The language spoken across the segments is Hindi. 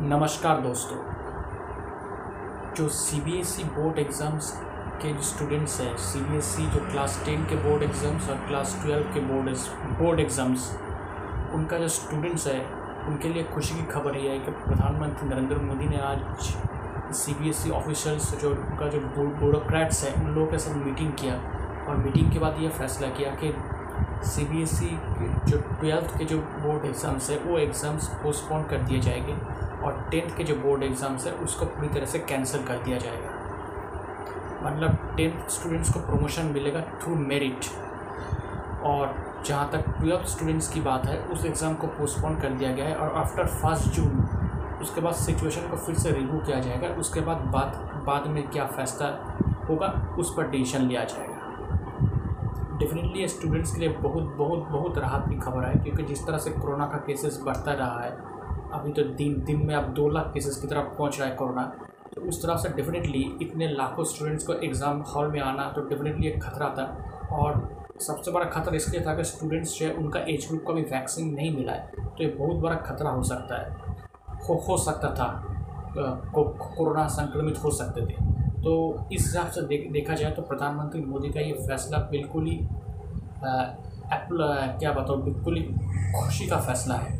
नमस्कार दोस्तों। जो C B S E board exams के जो स्टूडेंट्स हैं सी बी एस ई जो क्लास टेन के बोर्ड एग्ज़ाम्स और क्लास ट्वेल्व के बोर्ड बोर्ड एग्ज़ाम्स उनका जो स्टूडेंट्स है, उनके लिए खुशी की खबर ये है कि प्रधानमंत्री नरेंद्र मोदी ने आज C B S E officers जो उनका जो ब्यूरोक्रेट्स है, उन लोगों के साथ मीटिंग किया और मीटिंग के बाद ये फैसला किया कि सी बी एस ई जो ट्वेल्थ के जो बोर्ड एग्ज़ाम्स है, वो एग्ज़ाम्स पोस्टपोन कर दिए जाएँगे। और टेंथ के जो बोर्ड एग्ज़ाम्स है, उसको पूरी तरह से कैंसिल कर दिया जाएगा। मतलब टेंथ स्टूडेंट्स को प्रमोशन मिलेगा थ्रू मेरिट और जहाँ तक ट्वेल्थ स्टूडेंट्स की बात है, उस एग्ज़ाम को पोस्टपोन कर दिया गया है और आफ्टर फ़र्स्ट जून उसके बाद सिचुएशन को फिर से रिव्यू किया जाएगा। उसके बाद बाद बाद में क्या फैसला होगा, उस पर डिसीशन लिया जाएगा। डेफिनेटली स्टूडेंट्स के लिए बहुत बहुत बहुत राहत की खबर है, क्योंकि जिस तरह से कोरोना का केसेस बढ़ता रहा है अभी तो दिन दिन में अब दो लाख केसेस की तरफ़ पहुँच रहा है कोरोना। तो उस तरह से डेफिनेटली इतने लाखों स्टूडेंट्स को एग्ज़ाम हॉल में आना तो डेफिनेटली एक खतरा था। और सबसे बड़ा खतरा इसलिए था कि स्टूडेंट्स जो है उनका एज ग्रुप का भी वैक्सीन नहीं मिला है। तो ये बहुत बड़ा खतरा हो सकता है। हो हो सकता था को, कोरोना संक्रमित हो सकते थे। तो इस हिसाब से देख देखा जाए तो प्रधानमंत्री मोदी का ये फैसला बिल्कुल ही एप्पल क्या बताओ बिल्कुल ही खुशी का फैसला है।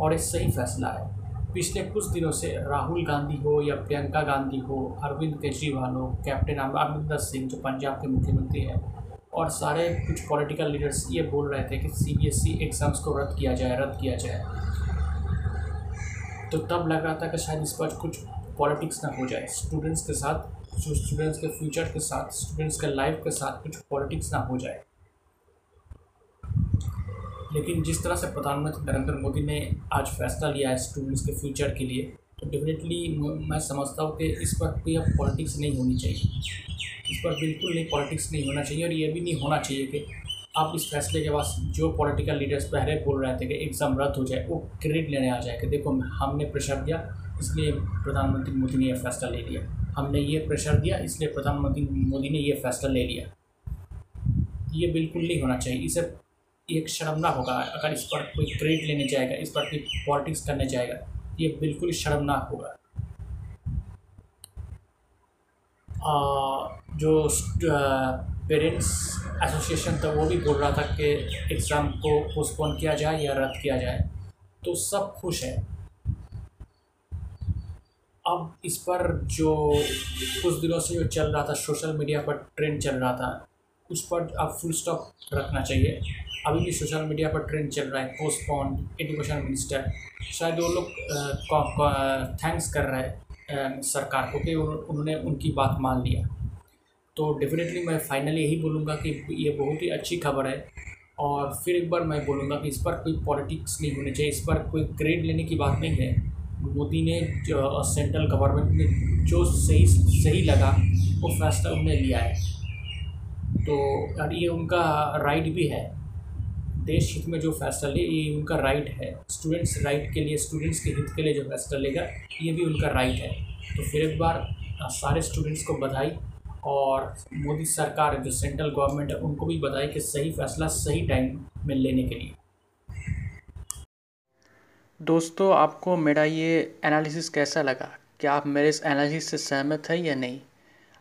और ये सही फैसला है। पिछले कुछ दिनों से राहुल गांधी हो या प्रियंका गांधी हो, अरविंद केजरीवाल हो, कैप्टन अमरिंदर सिंह, जो पंजाब के मुख्यमंत्री हैं, और सारे कुछ पॉलिटिकल लीडर्स ये बोल रहे थे कि C B S E exams को रद्द किया जाए, रद्द किया जाए। तो तब लग रहा था कि शायद इस पर कुछ पॉलिटिक्स ना हो जाए। स्टूडेंट्स के साथ स्टूडेंट्स के फ्यूचर के साथ स्टूडेंट्स के लाइफ के साथ कुछ पॉलिटिक्स ना हो जाए। लेकिन जिस तरह से प्रधानमंत्री नरेंद्र मोदी ने आज फैसला लिया है स्टूडेंट्स के फ्यूचर के लिए तो डेफिनेटली मैं समझता हूँ कि इस पर कोई अब पॉलिटिक्स नहीं होनी चाहिए। इस पर बिल्कुल नहीं पॉलिटिक्स नहीं होना चाहिए और ये भी नहीं होना चाहिए कि आप इस फैसले के बाद जो पॉलिटिकल लीडर्स पहले बोल रहे थे कि एग्ज़ाम रद्द हो जाए, वो क्रेडिट लेने आ जाए कि देखो, हमने प्रेशर दिया, इसलिए प्रधानमंत्री मोदी ने यह फैसला ले लिया। हमने ये प्रेशर दिया, इसलिए प्रधानमंत्री मोदी ने ये फैसला ले लिया। ये बिल्कुल नहीं होना चाहिए। इसे एक शर्मनाक होगा। अगर इस पर कोई क्रेडिट लेने जाएगा, इस पर कोई पॉलिटिक्स करने जाएगा, ये बिल्कुल शर्मनाक होगा। जो पेरेंट्स एसोसिएशन था, वो भी बोल रहा था कि एग्ज़ाम को पोस्टपोन किया जाए या रद्द किया जाए। तो सब खुश है। अब इस पर जो कुछ दिनों से जो चल रहा था सोशल मीडिया पर ट्रेंड चल रहा था उस पर अब फुल स्टॉप रखना चाहिए। अभी भी सोशल मीडिया पर ट्रेंड चल रहा है पोस्टपोन एजुकेशन मिनिस्टर शायद वो लोग थैंक्स कर रहे हैं सरकार को कि उन्होंने उनकी बात मान लिया। तो डेफिनेटली मैं फाइनली यही बोलूँगा कि ये बहुत ही अच्छी खबर है और फिर एक बार मैं बोलूँगा कि इस पर कोई पॉलिटिक्स नहीं होनी चाहिए, इस पर कोई क्रेडिट लेने की बात नहीं है। मोदी ने सेंट्रल गवर्नमेंट ने जो सही सही लगा, वो फैसला उन्होंने लिया है। तो और ये उनका राइट भी है। देश हित में जो फैसला ले, ये उनका राइट है। स्टूडेंट्स राइट के लिए स्टूडेंट्स के हित के लिए जो फैसला लेगा, ये भी उनका राइट है। तो फिर एक बार सारे स्टूडेंट्स को बधाई और मोदी सरकार, जो सेंट्रल गवर्नमेंट है, उनको भी बधाई कि सही फैसला सही टाइम में लेने के लिए। दोस्तों, आपको मेरा ये एनालिसिस कैसा लगा? क्या आप मेरे इस एनालिसिस से सहमत हैं या नहीं?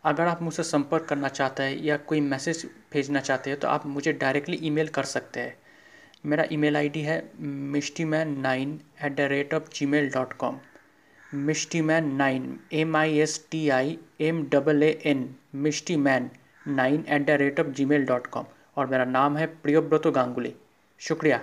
अगर आप मुझसे संपर्क करना चाहते हैं या कोई मैसेज भेजना चाहते हैं तो आप मुझे डायरेक्टली ईमेल कर सकते हैं। मेरा ईमेल आईडी है Mishti man nine at the rate of Gmail dot com Mishti man nine M I S T I M double A N Mishti man nine at the rate of Gmail dot com और मेरा नाम है प्रियोव्रतो गांगुली। शुक्रिया।